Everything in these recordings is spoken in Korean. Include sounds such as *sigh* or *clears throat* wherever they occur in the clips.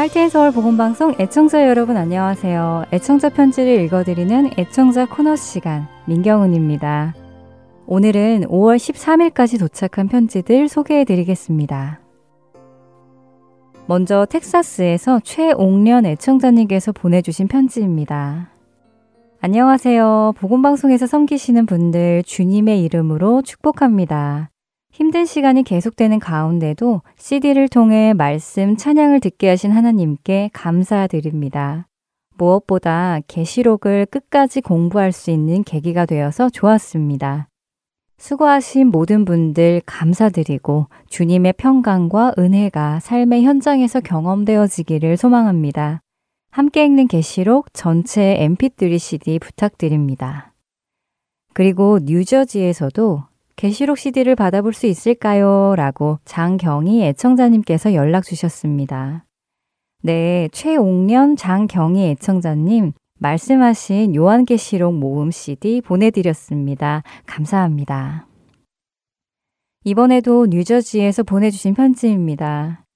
할테인 서울 보건방송 애청자 여러분 안녕하세요. 애청자 편지를 읽어드리는 애청자 코너 시간 민경훈입니다. 오늘은 5월 13일까지 도착한 편지들 소개해드리겠습니다. 먼저 텍사스에서 최옥련 애청자님께서 보내주신 편지입니다. 안녕하세요. 복음방송에서 섬기시는 분들 주님의 이름으로 축복합니다. 힘든 시간이 계속되는 가운데도 CD를 통해 말씀 찬양을 듣게 하신 하나님께 감사드립니다. 무엇보다 계시록을 끝까지 공부할 수 있는 계기가 되어서 좋았습니다. 수고하신 모든 분들 감사드리고 주님의 평강과 은혜가 삶의 현장에서 경험되어지기를 소망합니다. 함께 읽는 계시록 전체 mp3 cd 부탁드립니다. 그리고 뉴저지에서도 계시록 CD를 받아볼 수 있을까요? 라고 장경희 애청자님께서 연락 주셨습니다. 네, 최옥년 장경희 애청자님 말씀하신 요한계시록 모음 CD 보내드렸습니다. 감사합니다. 이번에도 뉴저지에서 보내주신 편지입니다.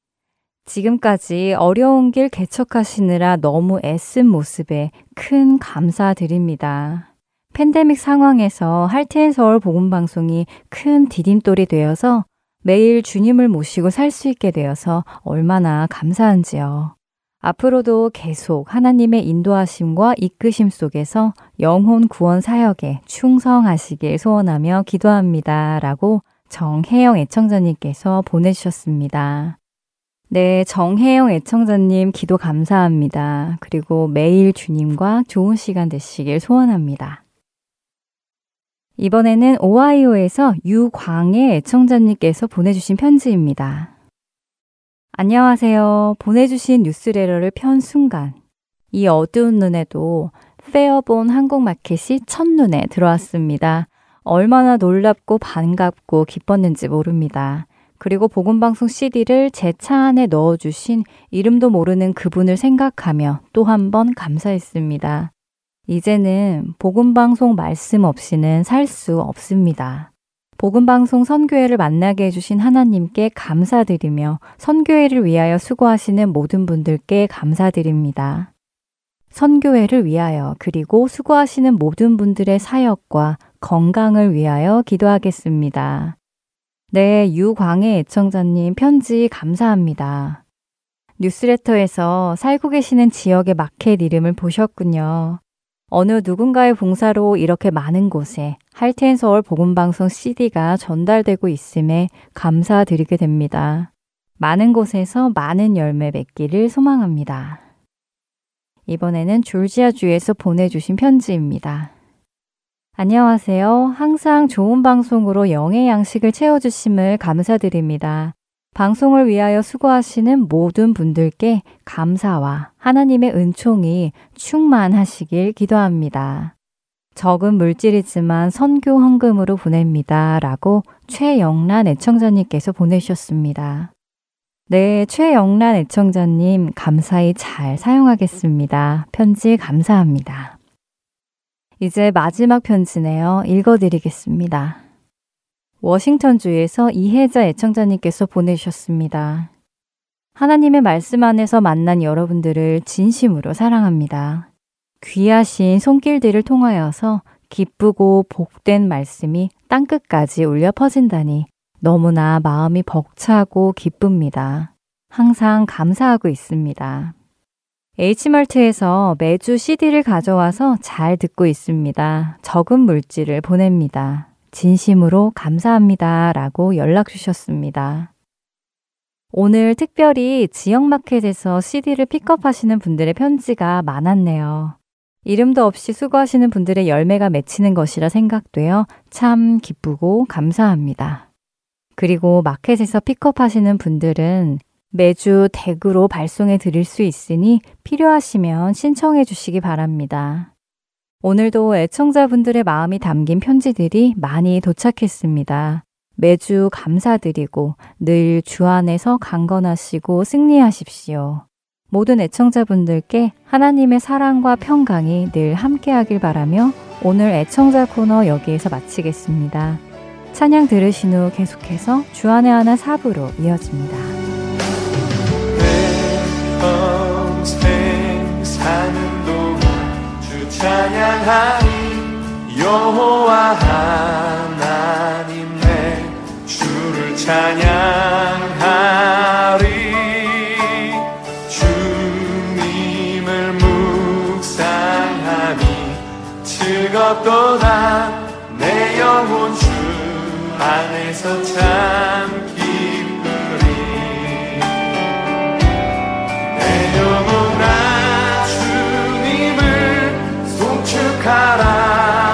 지금까지 어려운 길 개척하시느라 너무 애쓴 모습에 큰 감사드립니다. 팬데믹 상황에서 할트앤 서울 복음 방송이 큰 디딤돌이 되어서 매일 주님을 모시고 살 수 있게 되어서 얼마나 감사한지요. 앞으로도 계속 하나님의 인도하심과 이끄심 속에서 영혼 구원 사역에 충성하시길 소원하며 기도합니다. 라고 정혜영 애청자님께서 보내주셨습니다. 네, 정혜영 애청자님 기도 감사합니다. 그리고 매일 주님과 좋은 시간 되시길 소원합니다. 이번에는 오하이오에서 유광의 애청자님께서 보내주신 편지입니다. 안녕하세요. 보내주신 뉴스레터를 편 순간 이 어두운 눈에도 페어본 한국마켓이 첫눈에 들어왔습니다. 얼마나 놀랍고 반갑고 기뻤는지 모릅니다. 그리고 복음방송 CD를 제 차 안에 넣어주신 이름도 모르는 그분을 생각하며 또 한 번 감사했습니다. 이제는 복음방송 말씀 없이는 살 수 없습니다. 복음방송 선교회를 만나게 해주신 하나님께 감사드리며 선교회를 위하여 수고하시는 모든 분들께 감사드립니다. 선교회를 위하여 그리고 수고하시는 모든 분들의 사역과 건강을 위하여 기도하겠습니다. 네, 유광의 애청자님 편지 감사합니다. 뉴스레터에서 살고 계시는 지역의 마켓 이름을 보셨군요. 어느 누군가의 봉사로 이렇게 많은 곳에 할텐 서울 복음방송 CD가 전달되고 있음에 감사드리게 됩니다. 많은 곳에서 많은 열매 맺기를 소망합니다. 이번에는 졸지아주에서 보내주신 편지입니다. 안녕하세요. 항상 좋은 방송으로 영의 양식을 채워주심을 감사드립니다. 방송을 위하여 수고하시는 모든 분들께 감사와 하나님의 은총이 충만하시길 기도합니다. 적은 물질이지만 선교 헌금으로 보냅니다. 라고 최영란 애청자님께서 보내주셨습니다. 네, 최영란 애청자님 감사히 잘 사용하겠습니다. 편지 감사합니다. 이제 마지막 편지네요. 읽어드리겠습니다. 워싱턴주에서 이혜자 애청자님께서 보내주셨습니다. 하나님의 말씀 안에서 만난 여러분들을 진심으로 사랑합니다. 귀하신 손길들을 통하여서 기쁘고 복된 말씀이 땅끝까지 울려 퍼진다니 너무나 마음이 벅차고 기쁩니다. 항상 감사하고 있습니다. H마트에서 매주 CD를 가져와서 잘 듣고 있습니다. 적은 물질을 보냅니다. 진심으로 감사합니다. 라고 연락 주셨습니다. 오늘 특별히 지역마켓에서 CD를 픽업하시는 분들의 편지가 많았네요. 이름도 없이 수고하시는 분들의 열매가 맺히는 것이라 생각되어 참 기쁘고 감사합니다. 그리고 마켓에서 픽업하시는 분들은 매주 댁으로 발송해 드릴 수 있으니 필요하시면 신청해 주시기 바랍니다. 오늘도 애청자분들의 마음이 담긴 편지들이 많이 도착했습니다. 매주 감사드리고 늘 주 안에서 강건하시고 승리하십시오. 모든 애청자분들께 하나님의 사랑과 평강이 늘 함께하길 바라며 오늘 애청자 코너 여기에서 마치겠습니다. 찬양 들으신 후 계속해서 주안의 하나 사부로 이어집니다. 찬양하리 여호와 하나님 내 주를 찬양하리. 주님을 묵상하니 즐겁도다. 내 영혼 주 안에서 참할 서울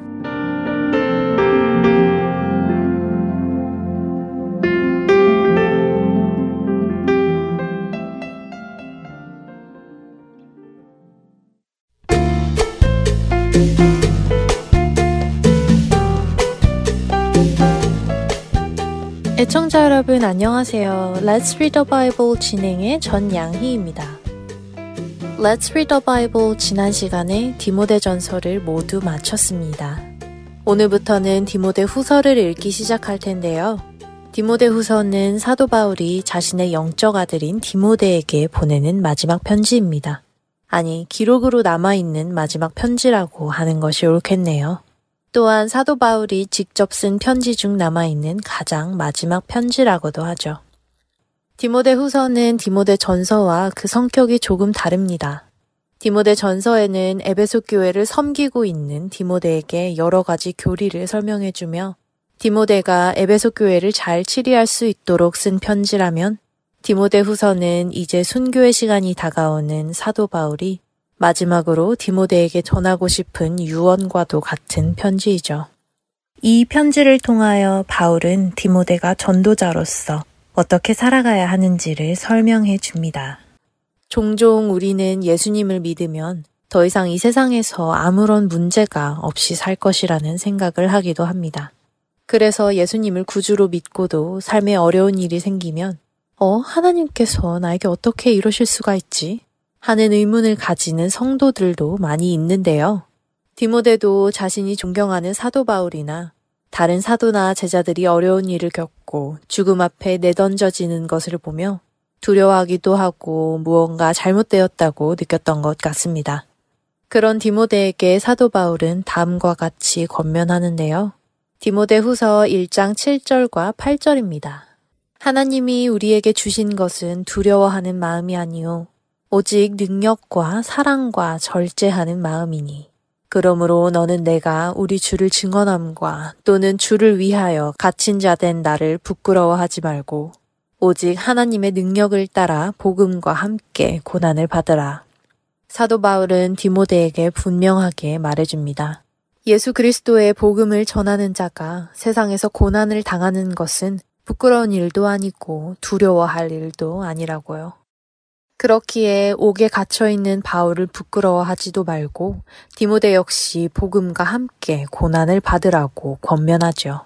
애청자 여러분 안녕하세요. Let's Read the Bible 진행의 전양희입니다. Let's Read the Bible 지난 시간에 디모데 전서를 모두 마쳤습니다. 오늘부터는 디모데 후서를 읽기 시작할 텐데요. 디모데 후서는 사도 바울이 자신의 영적 아들인 디모데에게 보내는 마지막 편지입니다. 아니, 기록으로 남아있는 마지막 편지라고 하는 것이 옳겠네요. 또한 사도 바울이 직접 쓴 편지 중 남아있는 가장 마지막 편지라고도 하죠. 디모데 후서는 디모데 전서와 그 성격이 조금 다릅니다. 디모데 전서에는 에베소 교회를 섬기고 있는 디모데에게 여러 가지 교리를 설명해주며 디모데가 에베소 교회를 잘 치리할 수 있도록 쓴 편지라면 디모데 후서는 이제 순교의 시간이 다가오는 사도 바울이 마지막으로 디모데에게 전하고 싶은 유언과도 같은 편지이죠. 이 편지를 통하여 바울은 디모데가 전도자로서 어떻게 살아가야 하는지를 설명해 줍니다. 종종 우리는 예수님을 믿으면 더 이상 이 세상에서 아무런 문제가 없이 살 것이라는 생각을 하기도 합니다. 그래서 예수님을 구주로 믿고도 삶에 어려운 일이 생기면, 어, 하나님께서 나에게 어떻게 이러실 수가 있지? 하는 의문을 가지는 성도들도 많이 있는데요. 디모데도 자신이 존경하는 사도 바울이나 다른 사도나 제자들이 어려운 일을 겪고 죽음 앞에 내던져지는 것을 보며 두려워하기도 하고 무언가 잘못되었다고 느꼈던 것 같습니다. 그런 디모데에게 사도 바울은 다음과 같이 권면하는데요. 디모데 후서 1장 7절과 8절입니다. 하나님이 우리에게 주신 것은 두려워하는 마음이 아니요. 오직 능력과 사랑과 절제하는 마음이니. 그러므로 너는 내가 우리 주를 증언함과 또는 주를 위하여 갇힌 자 된 나를 부끄러워하지 말고 오직 하나님의 능력을 따라 복음과 함께 고난을 받으라. 사도 바울은 디모데에게 분명하게 말해줍니다. 예수 그리스도의 복음을 전하는 자가 세상에서 고난을 당하는 것은 부끄러운 일도 아니고 두려워할 일도 아니라고요. 그렇기에 옥에 갇혀 있는 바울을 부끄러워하지도 말고 디모데 역시 복음과 함께 고난을 받으라고 권면하죠.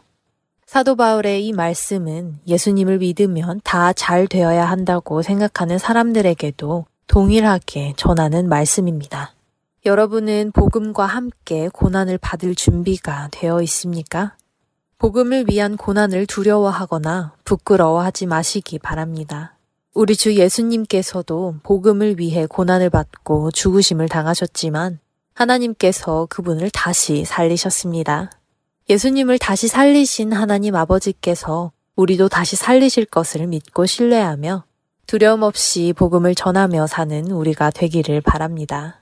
사도 바울의 이 말씀은 예수님을 믿으면 다 잘 되어야 한다고 생각하는 사람들에게도 동일하게 전하는 말씀입니다. 여러분은 복음과 함께 고난을 받을 준비가 되어 있습니까? 복음을 위한 고난을 두려워하거나 부끄러워하지 마시기 바랍니다. 우리 주 예수님께서도 복음을 위해 고난을 받고 죽으심을 당하셨지만 하나님께서 그분을 다시 살리셨습니다. 예수님을 다시 살리신 하나님 아버지께서 우리도 다시 살리실 것을 믿고 신뢰하며 두려움 없이 복음을 전하며 사는 우리가 되기를 바랍니다.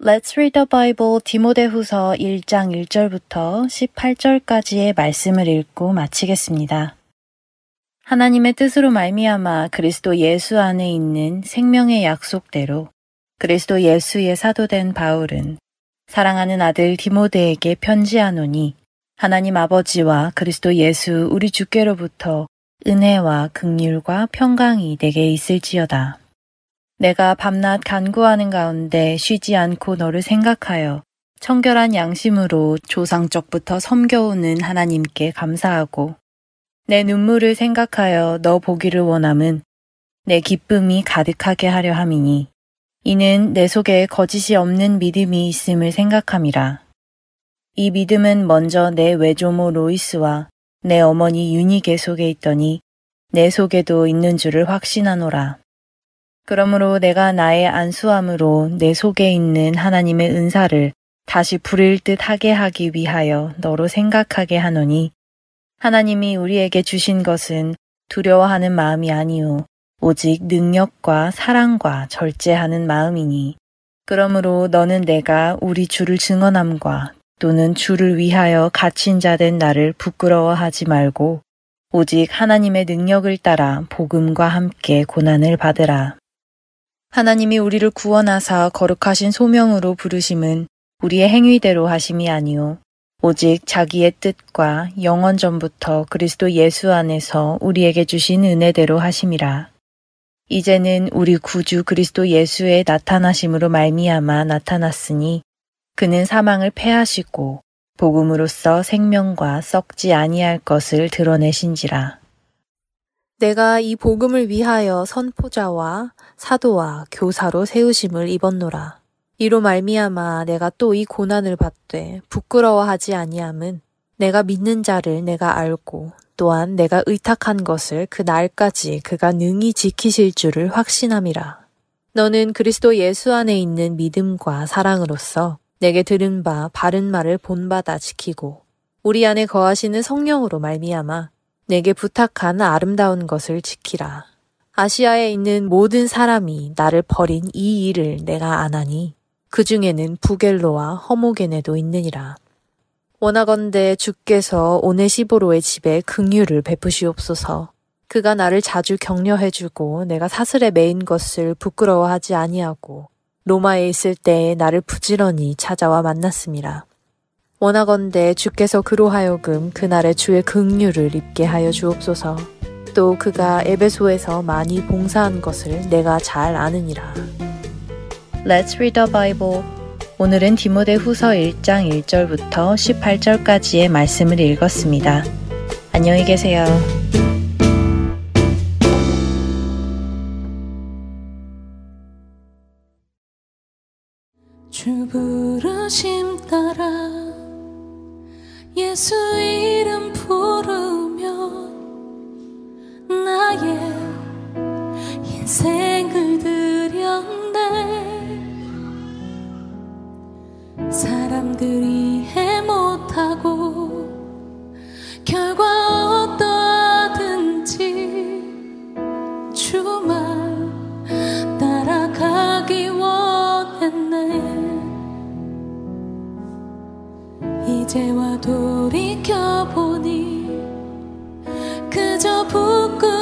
Let's read the Bible 디모데후서 1장 1절부터 18절까지의 말씀을 읽고 마치겠습니다. 하나님의 뜻으로 말미암아 그리스도 예수 안에 있는 생명의 약속대로 그리스도 예수의 사도된 바울은 사랑하는 아들 디모데에게 편지하노니 하나님 아버지와 그리스도 예수 우리 주께로부터 은혜와 극률과 평강이 내게 있을지어다. 내가 밤낮 간구하는 가운데 쉬지 않고 너를 생각하여 청결한 양심으로 조상적부터 섬겨오는 하나님께 감사하고 내 눈물을 생각하여 너 보기를 원함은 내 기쁨이 가득하게 하려 함이니 이는 내 속에 거짓이 없는 믿음이 있음을 생각함이라. 이 믿음은 먼저 내 외조모 로이스와 내 어머니 유니게 속에 있더니 내 속에도 있는 줄을 확신하노라. 그러므로 내가 나의 안수함으로 내 속에 있는 하나님의 은사를 다시 부릴 듯 하게 하기 위하여 너로 생각하게 하노니 하나님이 우리에게 주신 것은 두려워하는 마음이 아니요 오직 능력과 사랑과 절제하는 마음이니 그러므로 너는 내가 우리 주를 증언함과 또는 주를 위하여 갇힌 자 된 나를 부끄러워하지 말고 오직 하나님의 능력을 따라 복음과 함께 고난을 받으라. 하나님이 우리를 구원하사 거룩하신 소명으로 부르심은 우리의 행위대로 하심이 아니요 오직 자기의 뜻과 영원 전부터 그리스도 예수 안에서 우리에게 주신 은혜대로 하심이라. 이제는 우리 구주 그리스도 예수의 나타나심으로 말미암아 나타났으니 그는 사망을 패하시고 복음으로써 생명과 썩지 아니할 것을 드러내신지라. 내가 이 복음을 위하여 선포자와 사도와 교사로 세우심을 입었노라. 이로 말미암아 내가 또 이 고난을 받되 부끄러워하지 아니함은 내가 믿는 자를 내가 알고 또한 내가 의탁한 것을 그 날까지 그가 능히 지키실 줄을 확신함이라. 너는 그리스도 예수 안에 있는 믿음과 사랑으로서 내게 들은 바 바른 말을 본받아 지키고 우리 안에 거하시는 성령으로 말미암아 내게 부탁한 아름다운 것을 지키라. 아시아에 있는 모든 사람이 나를 버린 이 일을 내가 안하니 그 중에는 부겔로와 허모게네도 있느니라. 원하건대 주께서 오네시보로의 집에 긍휼을 베푸시옵소서. 그가 나를 자주 격려해주고 내가 사슬에 매인 것을 부끄러워하지 아니하고 로마에 있을 때에 나를 부지런히 찾아와 만났습니다. 원하건대 주께서 그로 하여금 그날에 주의 긍휼을 입게 하여 주옵소서. 또 그가 에베소에서 많이 봉사한 것을 내가 잘 아느니라. Let's read the Bible. 오늘은 디모데 후서 1장 1절부터 18절까지의 말씀을 읽었습니다. 안녕히 계세요. 주 부르심 따라 예수 이름 부르면 나의 인생을 드 사람들이 해 못하고 결과 어떠하든지 주말 따라가기 원했네. 이제와 돌이켜보니 그저 부끄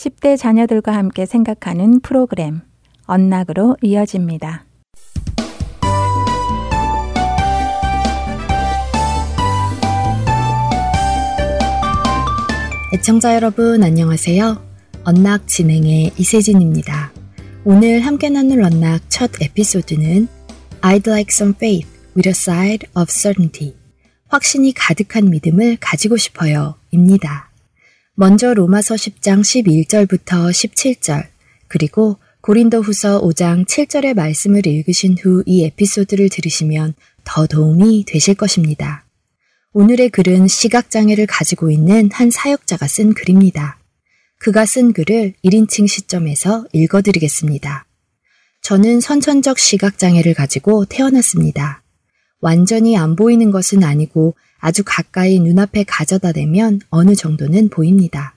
10대 자녀들과 함께 생각하는 프로그램 언락으로 이어집니다. 애청자 여러분 안녕하세요. 언락 진행의 이세진입니다. 오늘 함께 나눌 언락 첫 에피소드는 I'd like some faith with a side of certainty. 확신이 가득한 믿음을 가지고 싶어요. 입니다. 먼저 로마서 10장 11절부터 17절, 그리고 고린도 후서 5장 7절의 말씀을 읽으신 후 이 에피소드를 들으시면 더 도움이 되실 것입니다. 오늘의 글은 시각장애를 가지고 있는 한 사역자가 쓴 글입니다. 그가 쓴 글을 1인칭 시점에서 읽어드리겠습니다. 저는 선천적 시각장애를 가지고 태어났습니다. 완전히 안 보이는 것은 아니고 아주 가까이 눈앞에 가져다 대면 어느 정도는 보입니다.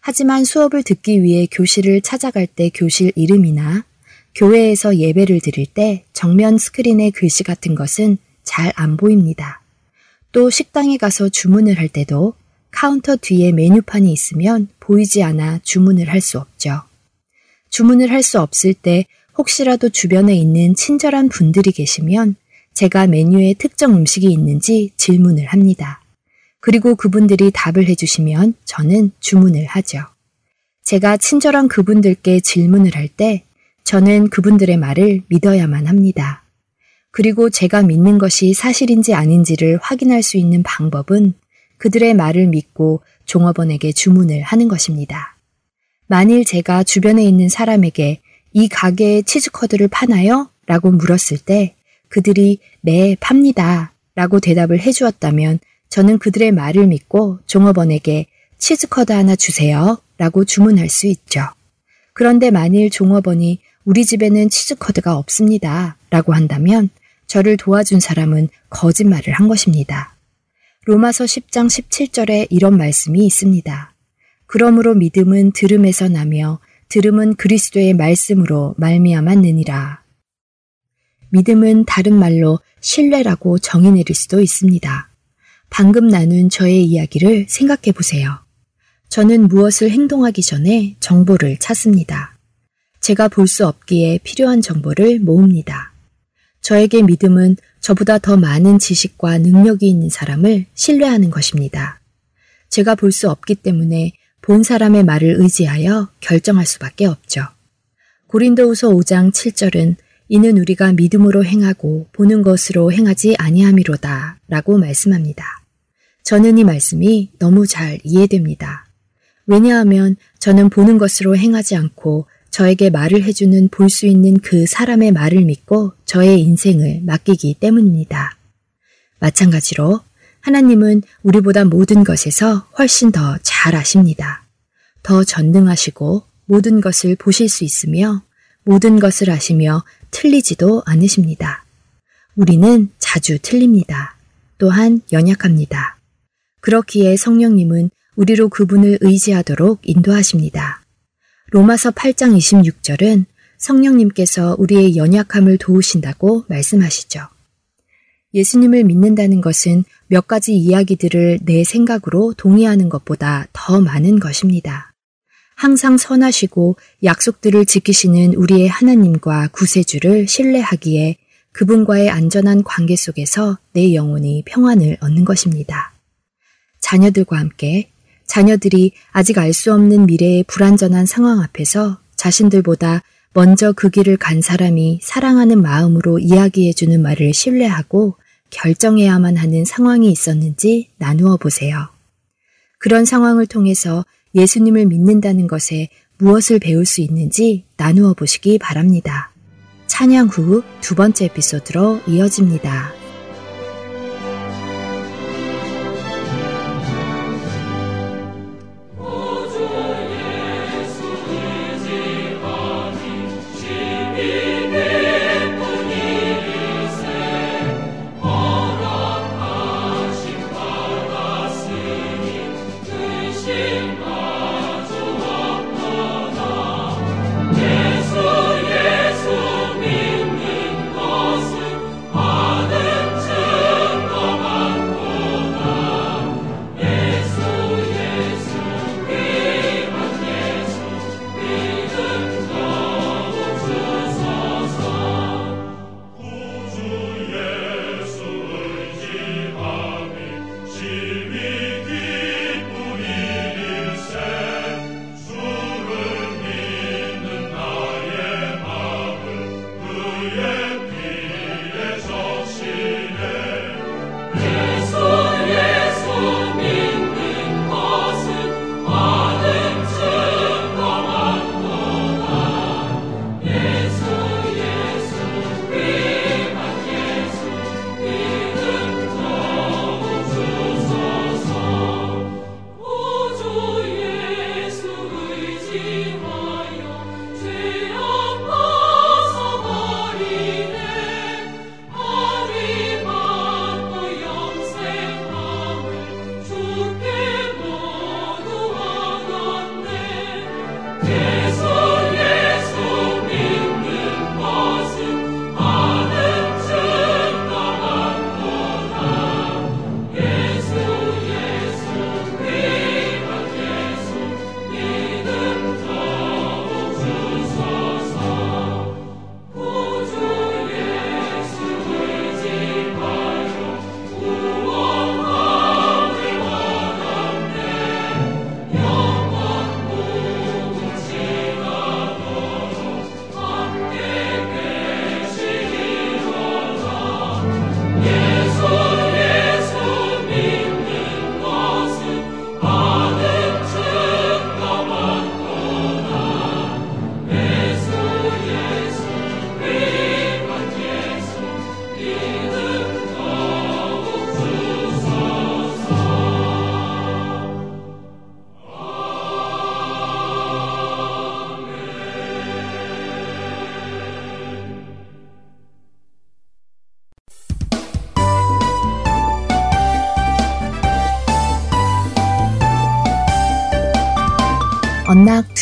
하지만 수업을 듣기 위해 교실을 찾아갈 때 교실 이름이나 교회에서 예배를 드릴 때 정면 스크린의 글씨 같은 것은 잘 안 보입니다. 또 식당에 가서 주문을 할 때도 카운터 뒤에 메뉴판이 있으면 보이지 않아 주문을 할 수 없죠. 주문을 할 수 없을 때 혹시라도 주변에 있는 친절한 분들이 계시면 제가 메뉴에 특정 음식이 있는지 질문을 합니다. 그리고 그분들이 답을 해주시면 저는 주문을 하죠. 제가 친절한 그분들께 질문을 할 때 저는 그분들의 말을 믿어야만 합니다. 그리고 제가 믿는 것이 사실인지 아닌지를 확인할 수 있는 방법은 그들의 말을 믿고 종업원에게 주문을 하는 것입니다. 만일 제가 주변에 있는 사람에게 이 가게에 치즈커드를 파나요? 라고 물었을 때 그들이 네, 팝니다. 라고 대답을 해주었다면 저는 그들의 말을 믿고 종업원에게 치즈커드 하나 주세요. 라고 주문할 수 있죠. 그런데 만일 종업원이 우리 집에는 치즈커드가 없습니다. 라고 한다면 저를 도와준 사람은 거짓말을 한 것입니다. 로마서 10장 17절에 이런 말씀이 있습니다. 그러므로 믿음은 들음에서 나며 들음은 그리스도의 말씀으로 말미암았느니라. 믿음은 다른 말로 신뢰라고 정의 내릴 수도 있습니다. 방금 나눈 저의 이야기를 생각해 보세요. 저는 무엇을 행동하기 전에 정보를 찾습니다. 제가 볼 수 없기에 필요한 정보를 모읍니다. 저에게 믿음은 저보다 더 많은 지식과 능력이 있는 사람을 신뢰하는 것입니다. 제가 볼 수 없기 때문에 본 사람의 말을 의지하여 결정할 수밖에 없죠. 고린도후서 5장 7절은 이는 우리가 믿음으로 행하고 보는 것으로 행하지 아니함이로다 라고 말씀합니다. 저는 이 말씀이 너무 잘 이해됩니다. 왜냐하면 저는 보는 것으로 행하지 않고 저에게 말을 해주는 볼 수 있는 그 사람의 말을 믿고 저의 인생을 맡기기 때문입니다. 마찬가지로 하나님은 우리보다 모든 것에서 훨씬 더 잘 아십니다. 더 전능하시고 모든 것을 보실 수 있으며 모든 것을 아시며 틀리지도 않으십니다. 우리는 자주 틀립니다. 또한 연약합니다. 그렇기에 성령님은 우리로 그분을 의지하도록 인도하십니다. 로마서 8장 26절은 성령님께서 우리의 연약함을 도우신다고 말씀하시죠. 예수님을 믿는다는 것은 몇 가지 이야기들을 내 생각으로 동의하는 것보다 더 많은 것입니다. 항상 선하시고 약속들을 지키시는 우리의 하나님과 구세주를 신뢰하기에 그분과의 안전한 관계 속에서 내 영혼이 평안을 얻는 것입니다. 자녀들과 함께 자녀들이 아직 알 수 없는 미래의 불안전한 상황 앞에서 자신들보다 먼저 그 길을 간 사람이 사랑하는 마음으로 이야기해주는 말을 신뢰하고 결정해야만 하는 상황이 있었는지 나누어 보세요. 그런 상황을 통해서 예수님을 믿는다는 것에 무엇을 배울 수 있는지 나누어 보시기 바랍니다. 찬양 후 두 번째 에피소드로 이어집니다.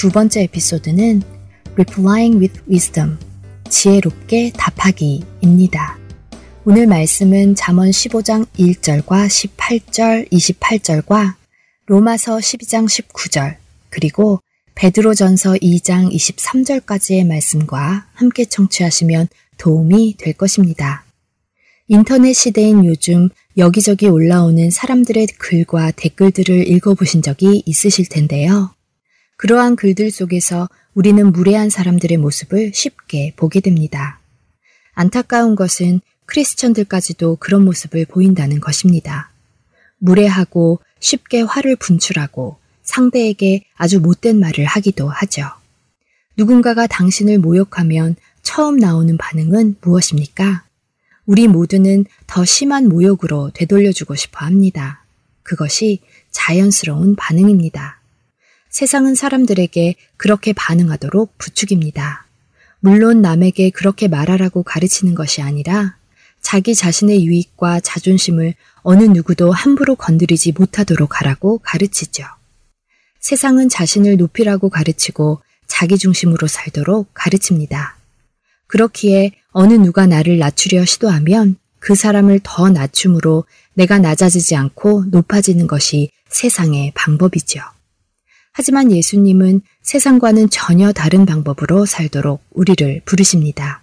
두 번째 에피소드는 Replying with Wisdom, 지혜롭게 답하기입니다. 오늘 말씀은 잠언 15장 1절과 18절, 28절과 로마서 12장 19절, 그리고 베드로전서 2장 23절까지의 말씀과 함께 청취하시면 도움이 될 것입니다. 인터넷 시대인 요즘 여기저기 올라오는 사람들의 글과 댓글들을 읽어보신 적이 있으실 텐데요. 그러한 글들 속에서 우리는 무례한 사람들의 모습을 쉽게 보게 됩니다. 안타까운 것은 크리스천들까지도 그런 모습을 보인다는 것입니다. 무례하고 쉽게 화를 분출하고 상대에게 아주 못된 말을 하기도 하죠. 누군가가 당신을 모욕하면 처음 나오는 반응은 무엇입니까? 우리 모두는 더 심한 모욕으로 되돌려주고 싶어 합니다. 그것이 자연스러운 반응입니다. 세상은 사람들에게 그렇게 반응하도록 부축입니다. 물론 남에게 그렇게 말하라고 가르치는 것이 아니라 자기 자신의 유익과 자존심을 어느 누구도 함부로 건드리지 못하도록 하라고 가르치죠. 세상은 자신을 높이라고 가르치고 자기 중심으로 살도록 가르칩니다. 그렇기에 어느 누가 나를 낮추려 시도하면 그 사람을 더 낮춤으로 내가 낮아지지 않고 높아지는 것이 세상의 방법이죠. 하지만 예수님은 세상과는 전혀 다른 방법으로 살도록 우리를 부르십니다.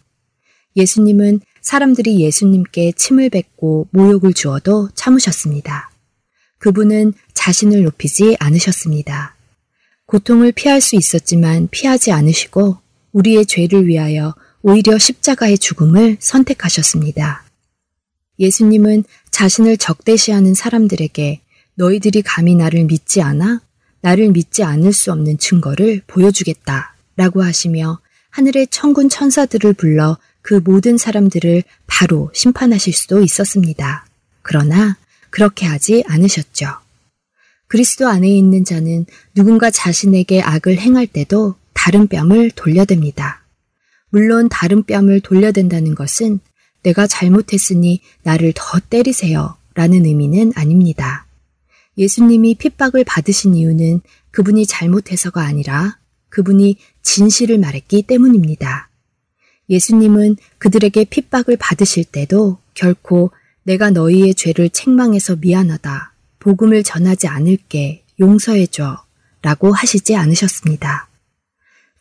예수님은 사람들이 예수님께 침을 뱉고 모욕을 주어도 참으셨습니다. 그분은 자신을 높이지 않으셨습니다. 고통을 피할 수 있었지만 피하지 않으시고 우리의 죄를 위하여 오히려 십자가의 죽음을 선택하셨습니다. 예수님은 자신을 적대시하는 사람들에게 너희들이 감히 나를 믿지 않아? 나를 믿지 않을 수 없는 증거를 보여주겠다 라고 하시며 하늘의 천군 천사들을 불러 그 모든 사람들을 바로 심판하실 수도 있었습니다. 그러나 그렇게 하지 않으셨죠. 그리스도 안에 있는 자는 누군가 자신에게 악을 행할 때도 다른 뺨을 돌려댑니다. 물론 다른 뺨을 돌려댄다는 것은 내가 잘못했으니 나를 더 때리세요 라는 의미는 아닙니다. 예수님이 핍박을 받으신 이유는 그분이 잘못해서가 아니라 그분이 진실을 말했기 때문입니다. 예수님은 그들에게 핍박을 받으실 때도 결코 내가 너희의 죄를 책망해서 미안하다. 복음을 전하지 않을게. 용서해줘. 라고 하시지 않으셨습니다.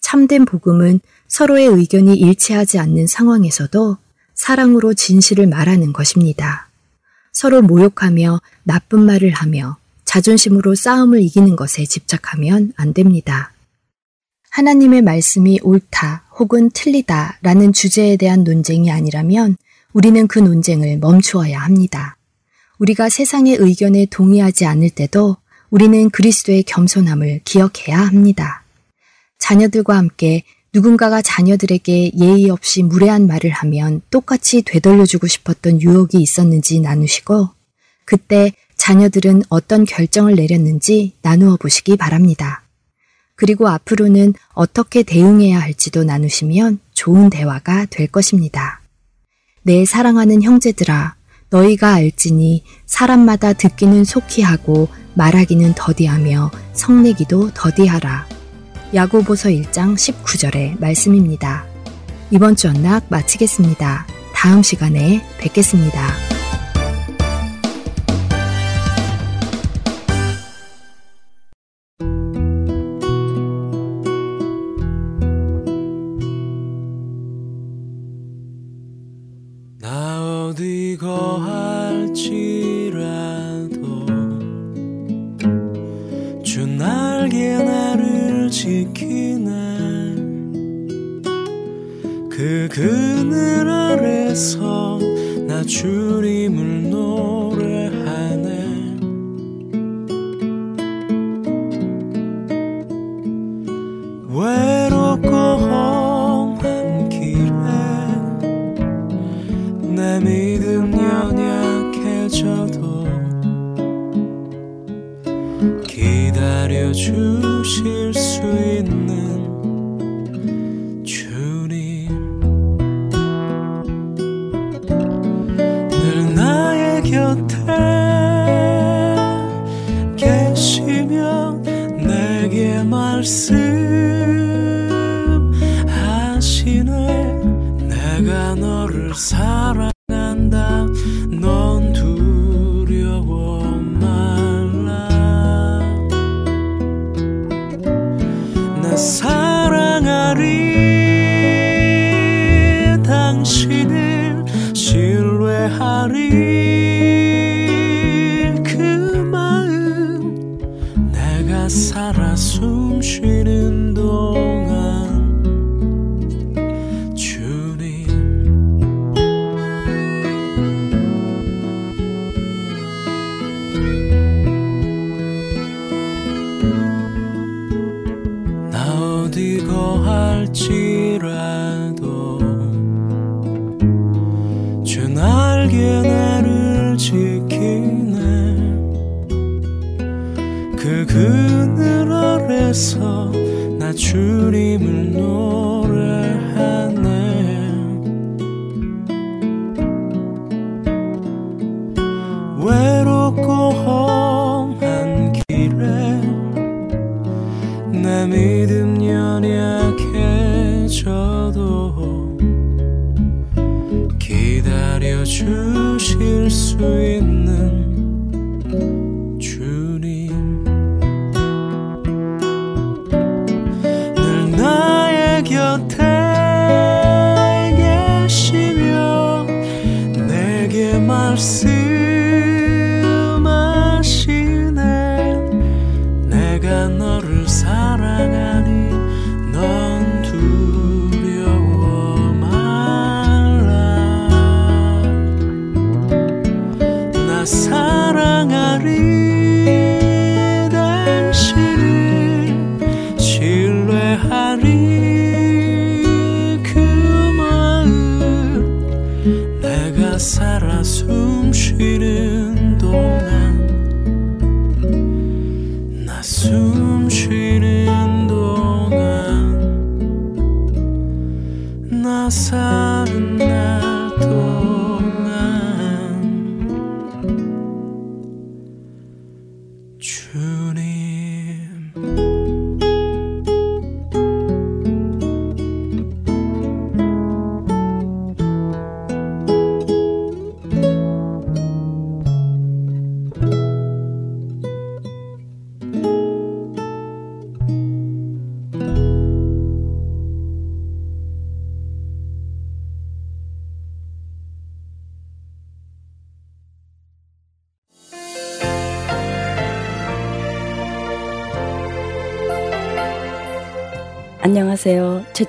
참된 복음은 서로의 의견이 일치하지 않는 상황에서도 사랑으로 진실을 말하는 것입니다. 서로 모욕하며 나쁜 말을 하며 자존심으로 싸움을 이기는 것에 집착하면 안 됩니다. 하나님의 말씀이 옳다 혹은 틀리다 라는 주제에 대한 논쟁이 아니라면 우리는 그 논쟁을 멈추어야 합니다. 우리가 세상의 의견에 동의하지 않을 때도 우리는 그리스도의 겸손함을 기억해야 합니다. 자녀들과 함께 누군가가 자녀들에게 예의 없이 무례한 말을 하면 똑같이 되돌려주고 싶었던 유혹이 있었는지 나누시고 그때 자녀들은 어떤 결정을 내렸는지 나누어 보시기 바랍니다. 그리고 앞으로는 어떻게 대응해야 할지도 나누시면 좋은 대화가 될 것입니다. 내 사랑하는 형제들아, 너희가 알지니 사람마다 듣기는 속히 하고 말하기는 더디하며 성내기도 더디하라. 야고보서 1장 19절의 말씀입니다. 이번 주 언락 마치겠습니다. 다음 시간에 뵙겠습니다. 말씀하시네. 내가 너를 사랑한다 외롭고 험한 길에 내 믿음 연약해져도 기다려 주실 수 있는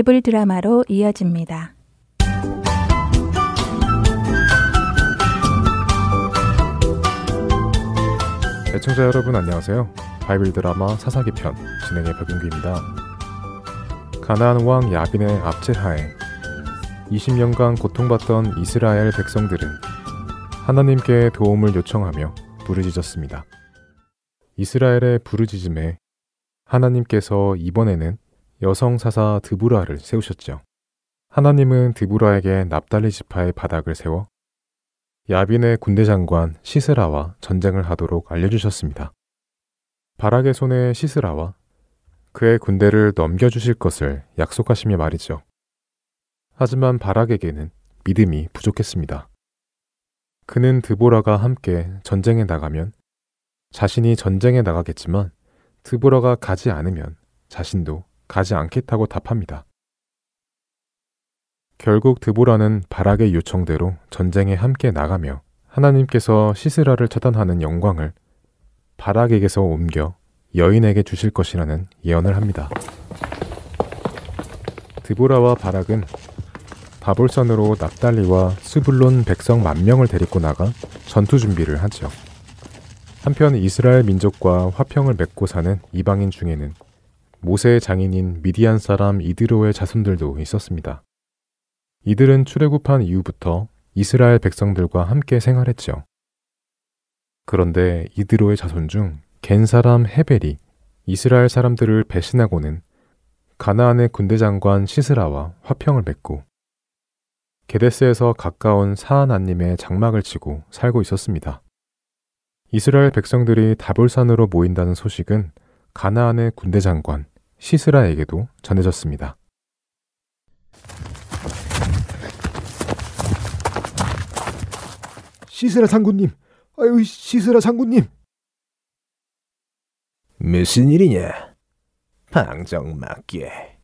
바이블 드라마로 이어집니다. 애청자 여러분 안녕하세요. 바이블 드라마 사사기 편 진행의 박윤규입니다. 가나안 왕 야빈의 압제하에 20년간 고통받던 이스라엘 백성들은 하나님께 도움을 요청하며 부르짖었습니다. 이스라엘의 부르짖음에 하나님께서 이번에는 여성 사사 드부라를 세우셨죠. 하나님은 드부라에게 납달리 지파의 바닥을 세워 야빈의 군대 장관 시스라와 전쟁을 하도록 알려주셨습니다. 바락의 손에 시스라와 그의 군대를 넘겨주실 것을 약속하시며 말이죠. 하지만 바락에게는 믿음이 부족했습니다. 그는 드보라가 함께 전쟁에 나가면 자신이 전쟁에 나가겠지만 드보라가 가지 않으면 자신도 가지 않겠다고 답합니다. 결국 드보라는 바락의 요청대로 전쟁에 함께 나가며 하나님께서 시스라를 처단하는 영광을 바락에게서 옮겨 여인에게 주실 것이라는 예언을 합니다. 드보라와 바락은 바볼산으로 납달리와 수불론 백성 만 명을 데리고 나가 전투 준비를 하죠. 한편 이스라엘 민족과 화평을 맺고 사는 이방인 중에는 모세의 장인인 미디안 사람 이드로의 자손들도 있었습니다. 이들은 출애굽한 이후부터 이스라엘 백성들과 함께 생활했죠. 그런데 이드로의 자손 중 겐 사람 헤벨이 이스라엘 사람들을 배신하고는 가나안의 군대 장관 시스라와 화평을 맺고 게데스에서 가까운 사하나님의 장막을 치고 살고 있었습니다. 이스라엘 백성들이 다볼산으로 모인다는 소식은 가나안의 군대 장관 시스라에게도 전해졌습니다. 시스라 장군님, 아유 시스라 장군님. 무슨 일이냐? 방정맞게.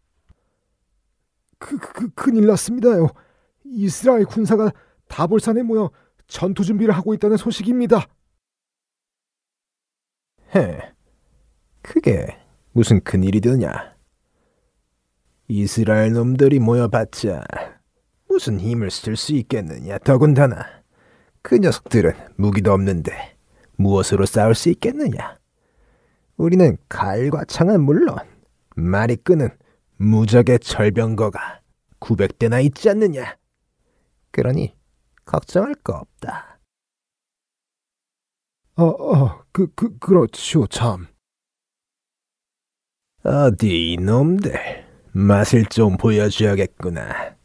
그, 그 큰일 났습니다요. 이스라엘 군사가 다볼산에 모여 전투 준비를 하고 있다는 소식입니다. 헤, 그게 무슨 큰일이더냐? 이스라엘 놈들이 모여봤자 무슨 힘을 쓸 수 있겠느냐? 더군다나 그 녀석들은 무기도 없는데 무엇으로 싸울 수 있겠느냐? 우리는 칼과 창은 물론 말이 끄는 무적의 철병거가 900대나 있지 않느냐? 그러니 걱정할 거 없다. 어, 어, 그, 그, 그렇죠, 참. 어디 이놈들 맛을 좀 보여줘야겠구나.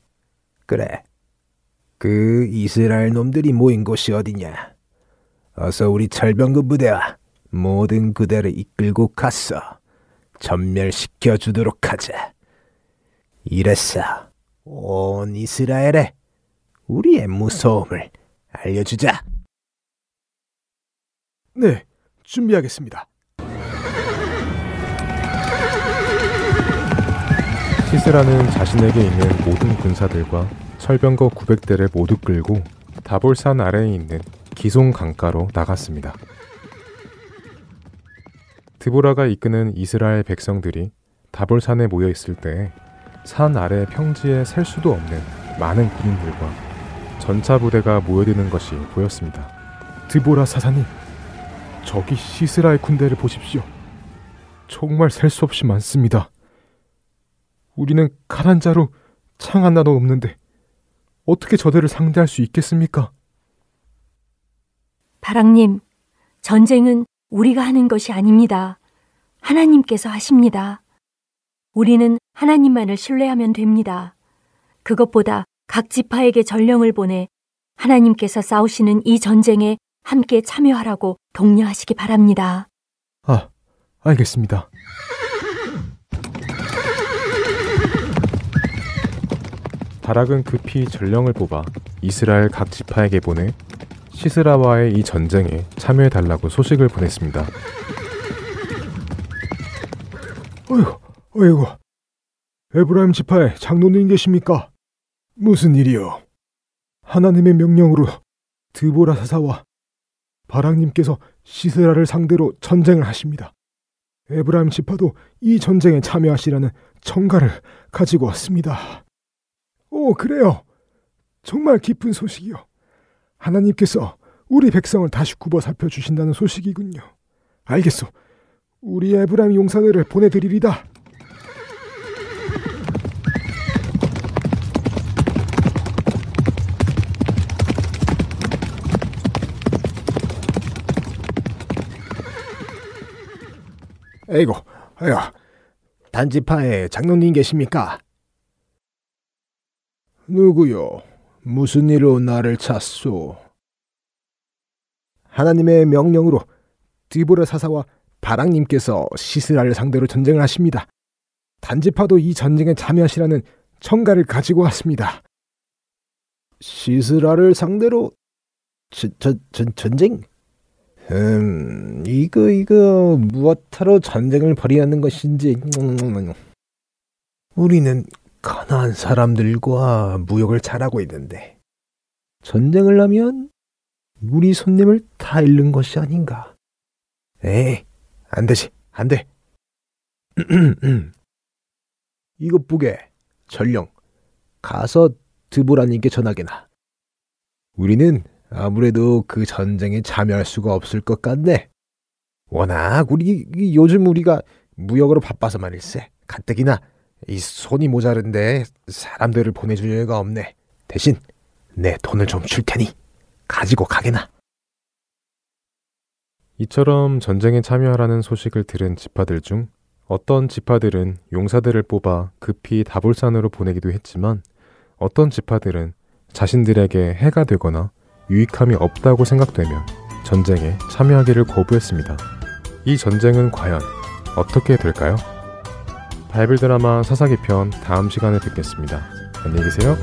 그래. 그 이스라엘 놈들이 모인 곳이 어디냐? 어서 우리 철병급 부대와 모든 그대를 이끌고 갔어. 전멸시켜 주도록 하자. 이래서 온 이스라엘에 우리의 무서움을 알려주자. 네, 준비하겠습니다. 시스라는 자신에게 있는 모든 군사들과 철병거 900대를 모두 끌고 다볼산 아래에 있는 기송 강가로 나갔습니다. 드보라가 이끄는 이스라엘 백성들이 다볼산에 모여 있을 때 산 아래 평지에 셀 수도 없는 많은 군인들과 전차 부대가 모여드는 것이 보였습니다. 드보라 사사님, 저기 시스라의 군대를 보십시오. 정말 셀 수 없이 많습니다. 우리는 가난 자로 창 하나도 없는데 어떻게 저들을 상대할 수 있겠습니까? 바랑님, 전쟁은 우리가 하는 것이 아닙니다. 하나님께서 하십니다. 우리는 하나님만을 신뢰하면 됩니다. 그것보다 각 지파에게 전령을 보내 하나님께서 싸우시는 이 전쟁에 함께 참여하라고 독려하시기 바랍니다. 아, 알겠습니다. 바락은 급히 전령을 뽑아 이스라엘 각 지파에게 보내 시스라와의 이 전쟁에 참여해 달라고 소식을 보냈습니다. 어이구, 어이구. 에브라임 지파에 장로님 계십니까? 무슨 일이요? 하나님의 명령으로 드보라 사사와 바락님께서 시스라를 상대로 전쟁을 하십니다. 에브라임 지파도 이 전쟁에 참여하시라는 청가를 가지고 왔습니다. 오, 그래요. 정말 기쁜 소식이요. 하나님께서 우리 백성을 다시 굽어 살펴 주신다는 소식이군요. 알겠소. 우리 에브라임 용사들을 보내드리리다. 에이고, 아유, 단지파에 장로님 계십니까? 누구요? 무슨 일로 나를 찾소? 하나님의 명령으로 디보라 사사와 바랑님께서 시스라를 상대로 전쟁을 하십니다. 단지파도 이 전쟁에 참여하시라는 청가를 가지고 왔습니다. 시스라를 상대로 저, 저, 저, 전쟁? 음, 이거 이거 무엇하러 전쟁을 벌이는 것인지 우리는 가난한 사람들과 무역을 잘하고 있는데 전쟁을 하면 우리 손님을 다 잃는 것이 아닌가. 에이, 안 되지, 안 돼. *clears throat* 이것 보게, 전령. 가서 드보라님께 전하게나. 우리는 아무래도 그 전쟁에 참여할 수가 없을 것 같네. 워낙 우리 요즘 우리가 무역으로 바빠서 말일세. 가뜩이나 이 손이 모자른데 사람들을 보내줄 여유가 없네. 대신 내 돈을 좀 줄 테니 가지고 가게나. 이처럼 전쟁에 참여하라는 소식을 들은 지파들 중 어떤 지파들은 용사들을 뽑아 급히 다볼산으로 보내기도 했지만 어떤 지파들은 자신들에게 해가 되거나 유익함이 없다고 생각되면 전쟁에 참여하기를 거부했습니다. 이 전쟁은 과연 어떻게 될까요? 바이블 드라마 사사기 편 다음 시간에 뵙겠습니다. 안녕히 계세요.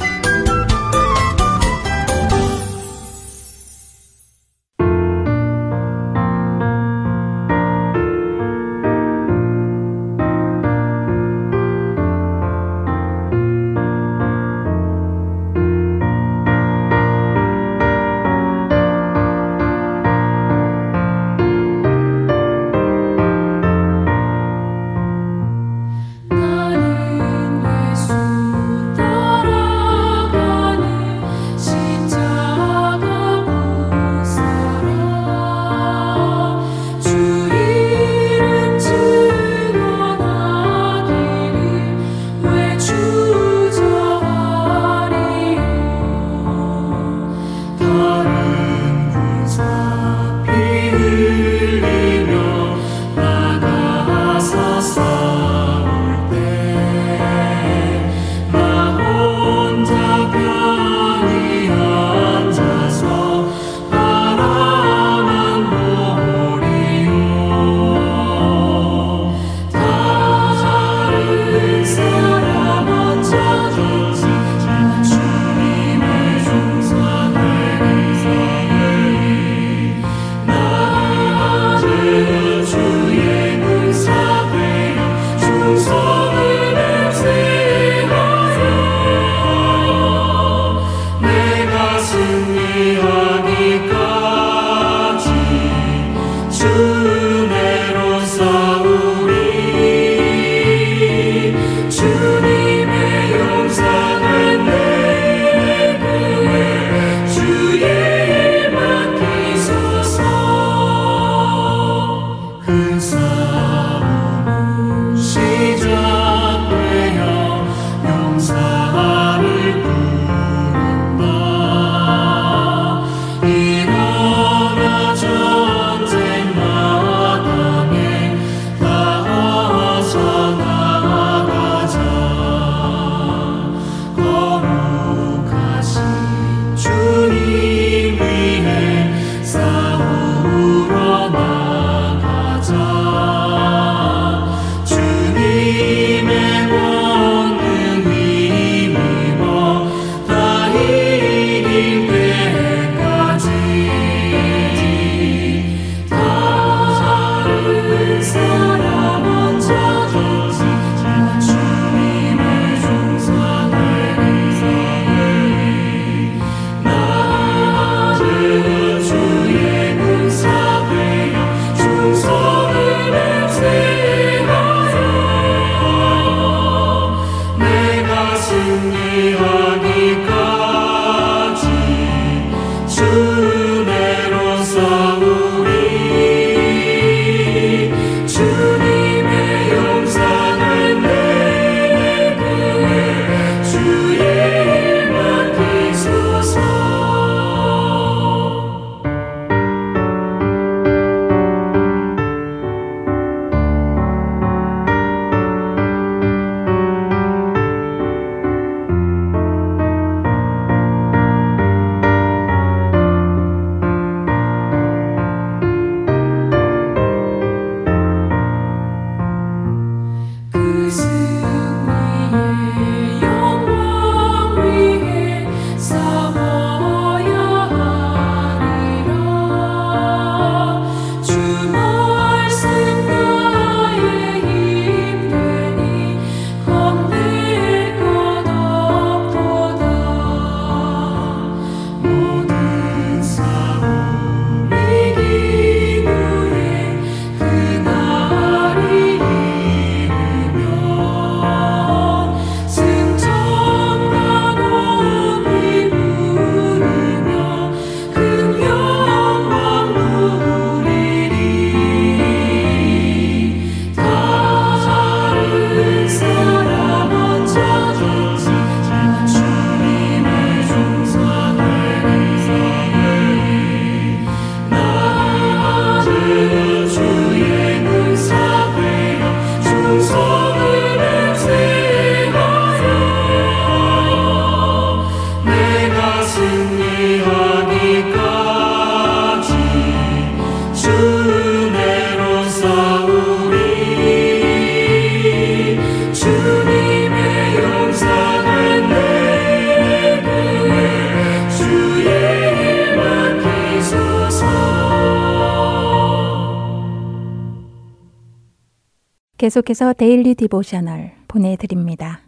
계속해서 Daily Devotional 보내드립니다.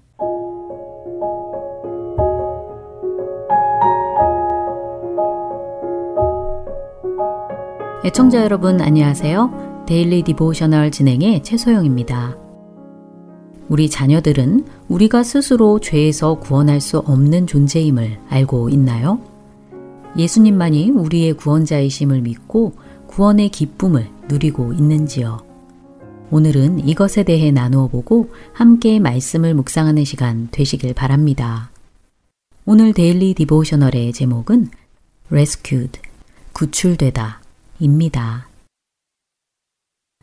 애청자 여러분 안녕하세요. Daily Devotional 진행의 최소영입니다. 우리 자녀들은 우리가 스스로 죄에서 구원할 수 없는 존재임을 알고 있나요? 예수님만이 우리의 구원자이심을 믿고 구원의 기쁨을 누리고 있는지요? 오늘은 이것에 대해 나누어 보고 함께 말씀을 묵상하는 시간 되시길 바랍니다. 오늘 데일리 디보셔널의 제목은 Rescued, 구출되다 입니다.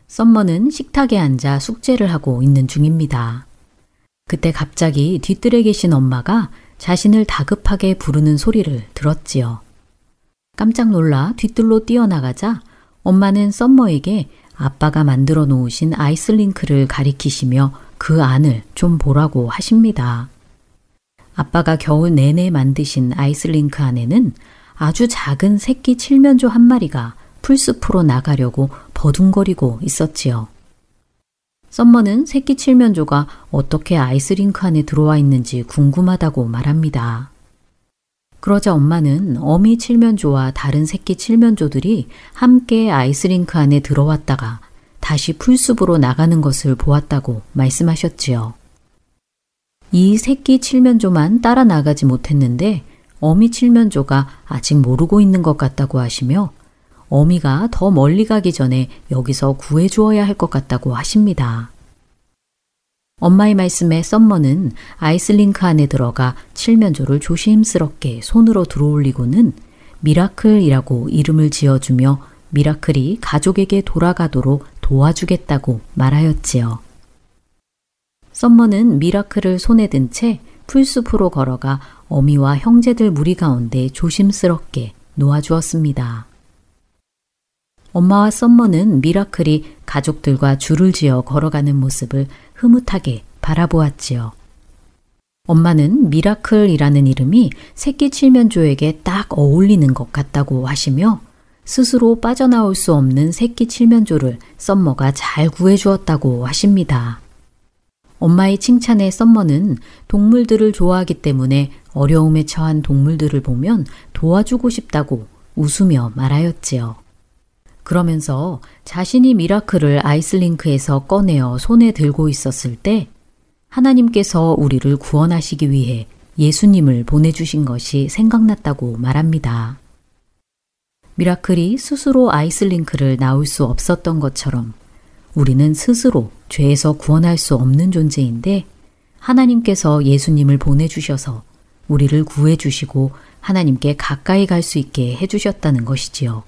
썸머는 식탁에 앉아 숙제를 하고 있는 중입니다. 그때 갑자기 뒤뜰에 계신 엄마가 자신을 다급하게 부르는 소리를 들었지요. 깜짝 놀라 뒤뜰로 뛰어나가자 엄마는 썸머에게 아빠가 만들어 놓으신 아이슬링크를 가리키시며 그 안을 좀 보라고 하십니다. 아빠가 겨울 내내 만드신 아이슬링크 안에는 아주 작은 새끼 칠면조 한 마리가 풀숲으로 나가려고 버둥거리고 있었지요. 썸머는 새끼 칠면조가 어떻게 아이스링크 안에 들어와 있는지 궁금하다고 말합니다. 그러자 엄마는 어미 칠면조와 다른 새끼 칠면조들이 함께 아이스링크 안에 들어왔다가 다시 풀숲으로 나가는 것을 보았다고 말씀하셨지요. 이 새끼 칠면조만 따라 나가지 못했는데 어미 칠면조가 아직 모르고 있는 것 같다고 하시며 어미가 더 멀리 가기 전에 여기서 구해주어야 할 것 같다고 하십니다. 엄마의 말씀에 썸머는 아이스링크 안에 들어가 칠면조를 조심스럽게 손으로 들어올리고는 미라클이라고 이름을 지어주며 미라클이 가족에게 돌아가도록 도와주겠다고 말하였지요. 썸머는 미라클을 손에 든 채 풀숲으로 걸어가 어미와 형제들 무리 가운데 조심스럽게 놓아주었습니다. 엄마와 썸머는 미라클이 가족들과 줄을 지어 걸어가는 모습을 흐뭇하게 바라보았지요. 엄마는 미라클이라는 이름이 새끼 칠면조에게 딱 어울리는 것 같다고 하시며 스스로 빠져나올 수 없는 새끼 칠면조를 썸머가 잘 구해주었다고 하십니다. 엄마의 칭찬에 썸머는 동물들을 좋아하기 때문에 어려움에 처한 동물들을 보면 도와주고 싶다고 웃으며 말하였지요. 그러면서 자신이 미라클을 아이슬링크에서 꺼내어 손에 들고 있었을 때 하나님께서 우리를 구원하시기 위해 예수님을 보내주신 것이 생각났다고 말합니다. 미라클이 스스로 아이슬링크를 나올 수 없었던 것처럼 우리는 스스로 죄에서 구원할 수 없는 존재인데 하나님께서 예수님을 보내주셔서 우리를 구해주시고 하나님께 가까이 갈 수 있게 해주셨다는 것이지요.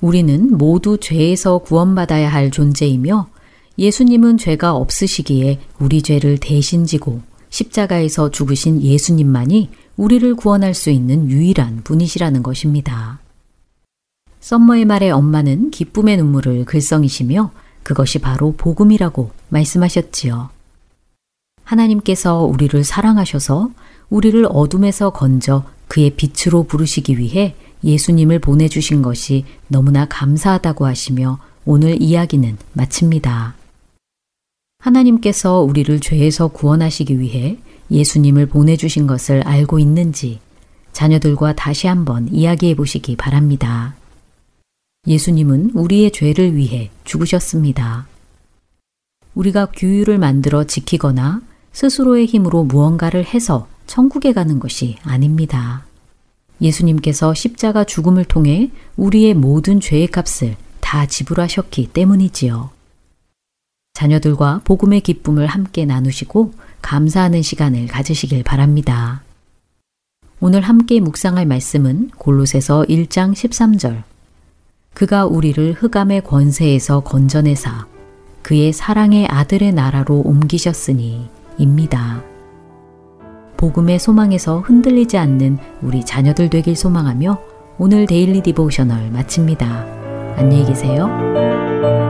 우리는 모두 죄에서 구원받아야 할 존재이며 예수님은 죄가 없으시기에 우리 죄를 대신 지고 십자가에서 죽으신 예수님만이 우리를 구원할 수 있는 유일한 분이시라는 것입니다. 썸머의 말에 엄마는 기쁨의 눈물을 글썽이시며 그것이 바로 복음이라고 말씀하셨지요. 하나님께서 우리를 사랑하셔서 우리를 어둠에서 건져 그의 빛으로 부르시기 위해 예수님을 보내주신 것이 너무나 감사하다고 하시며 오늘 이야기는 마칩니다. 하나님께서 우리를 죄에서 구원하시기 위해 예수님을 보내주신 것을 알고 있는지 자녀들과 다시 한번 이야기해 보시기 바랍니다. 예수님은 우리의 죄를 위해 죽으셨습니다. 우리가 규율을 만들어 지키거나 스스로의 힘으로 무언가를 해서 천국에 가는 것이 아닙니다. 예수님께서 십자가 죽음을 통해 우리의 모든 죄의 값을 다 지불하셨기 때문이지요. 자녀들과 복음의 기쁨을 함께 나누시고 감사하는 시간을 가지시길 바랍니다. 오늘 함께 묵상할 말씀은 골로새서 1장 13절. 그가 우리를 흑암의 권세에서 건져내사 그의 사랑의 아들의 나라로 옮기셨으니 입니다. 복음의 소망에서 흔들리지 않는 우리 자녀들 되길 소망하며 오늘 Daily Devotional 마칩니다. 안녕히 계세요.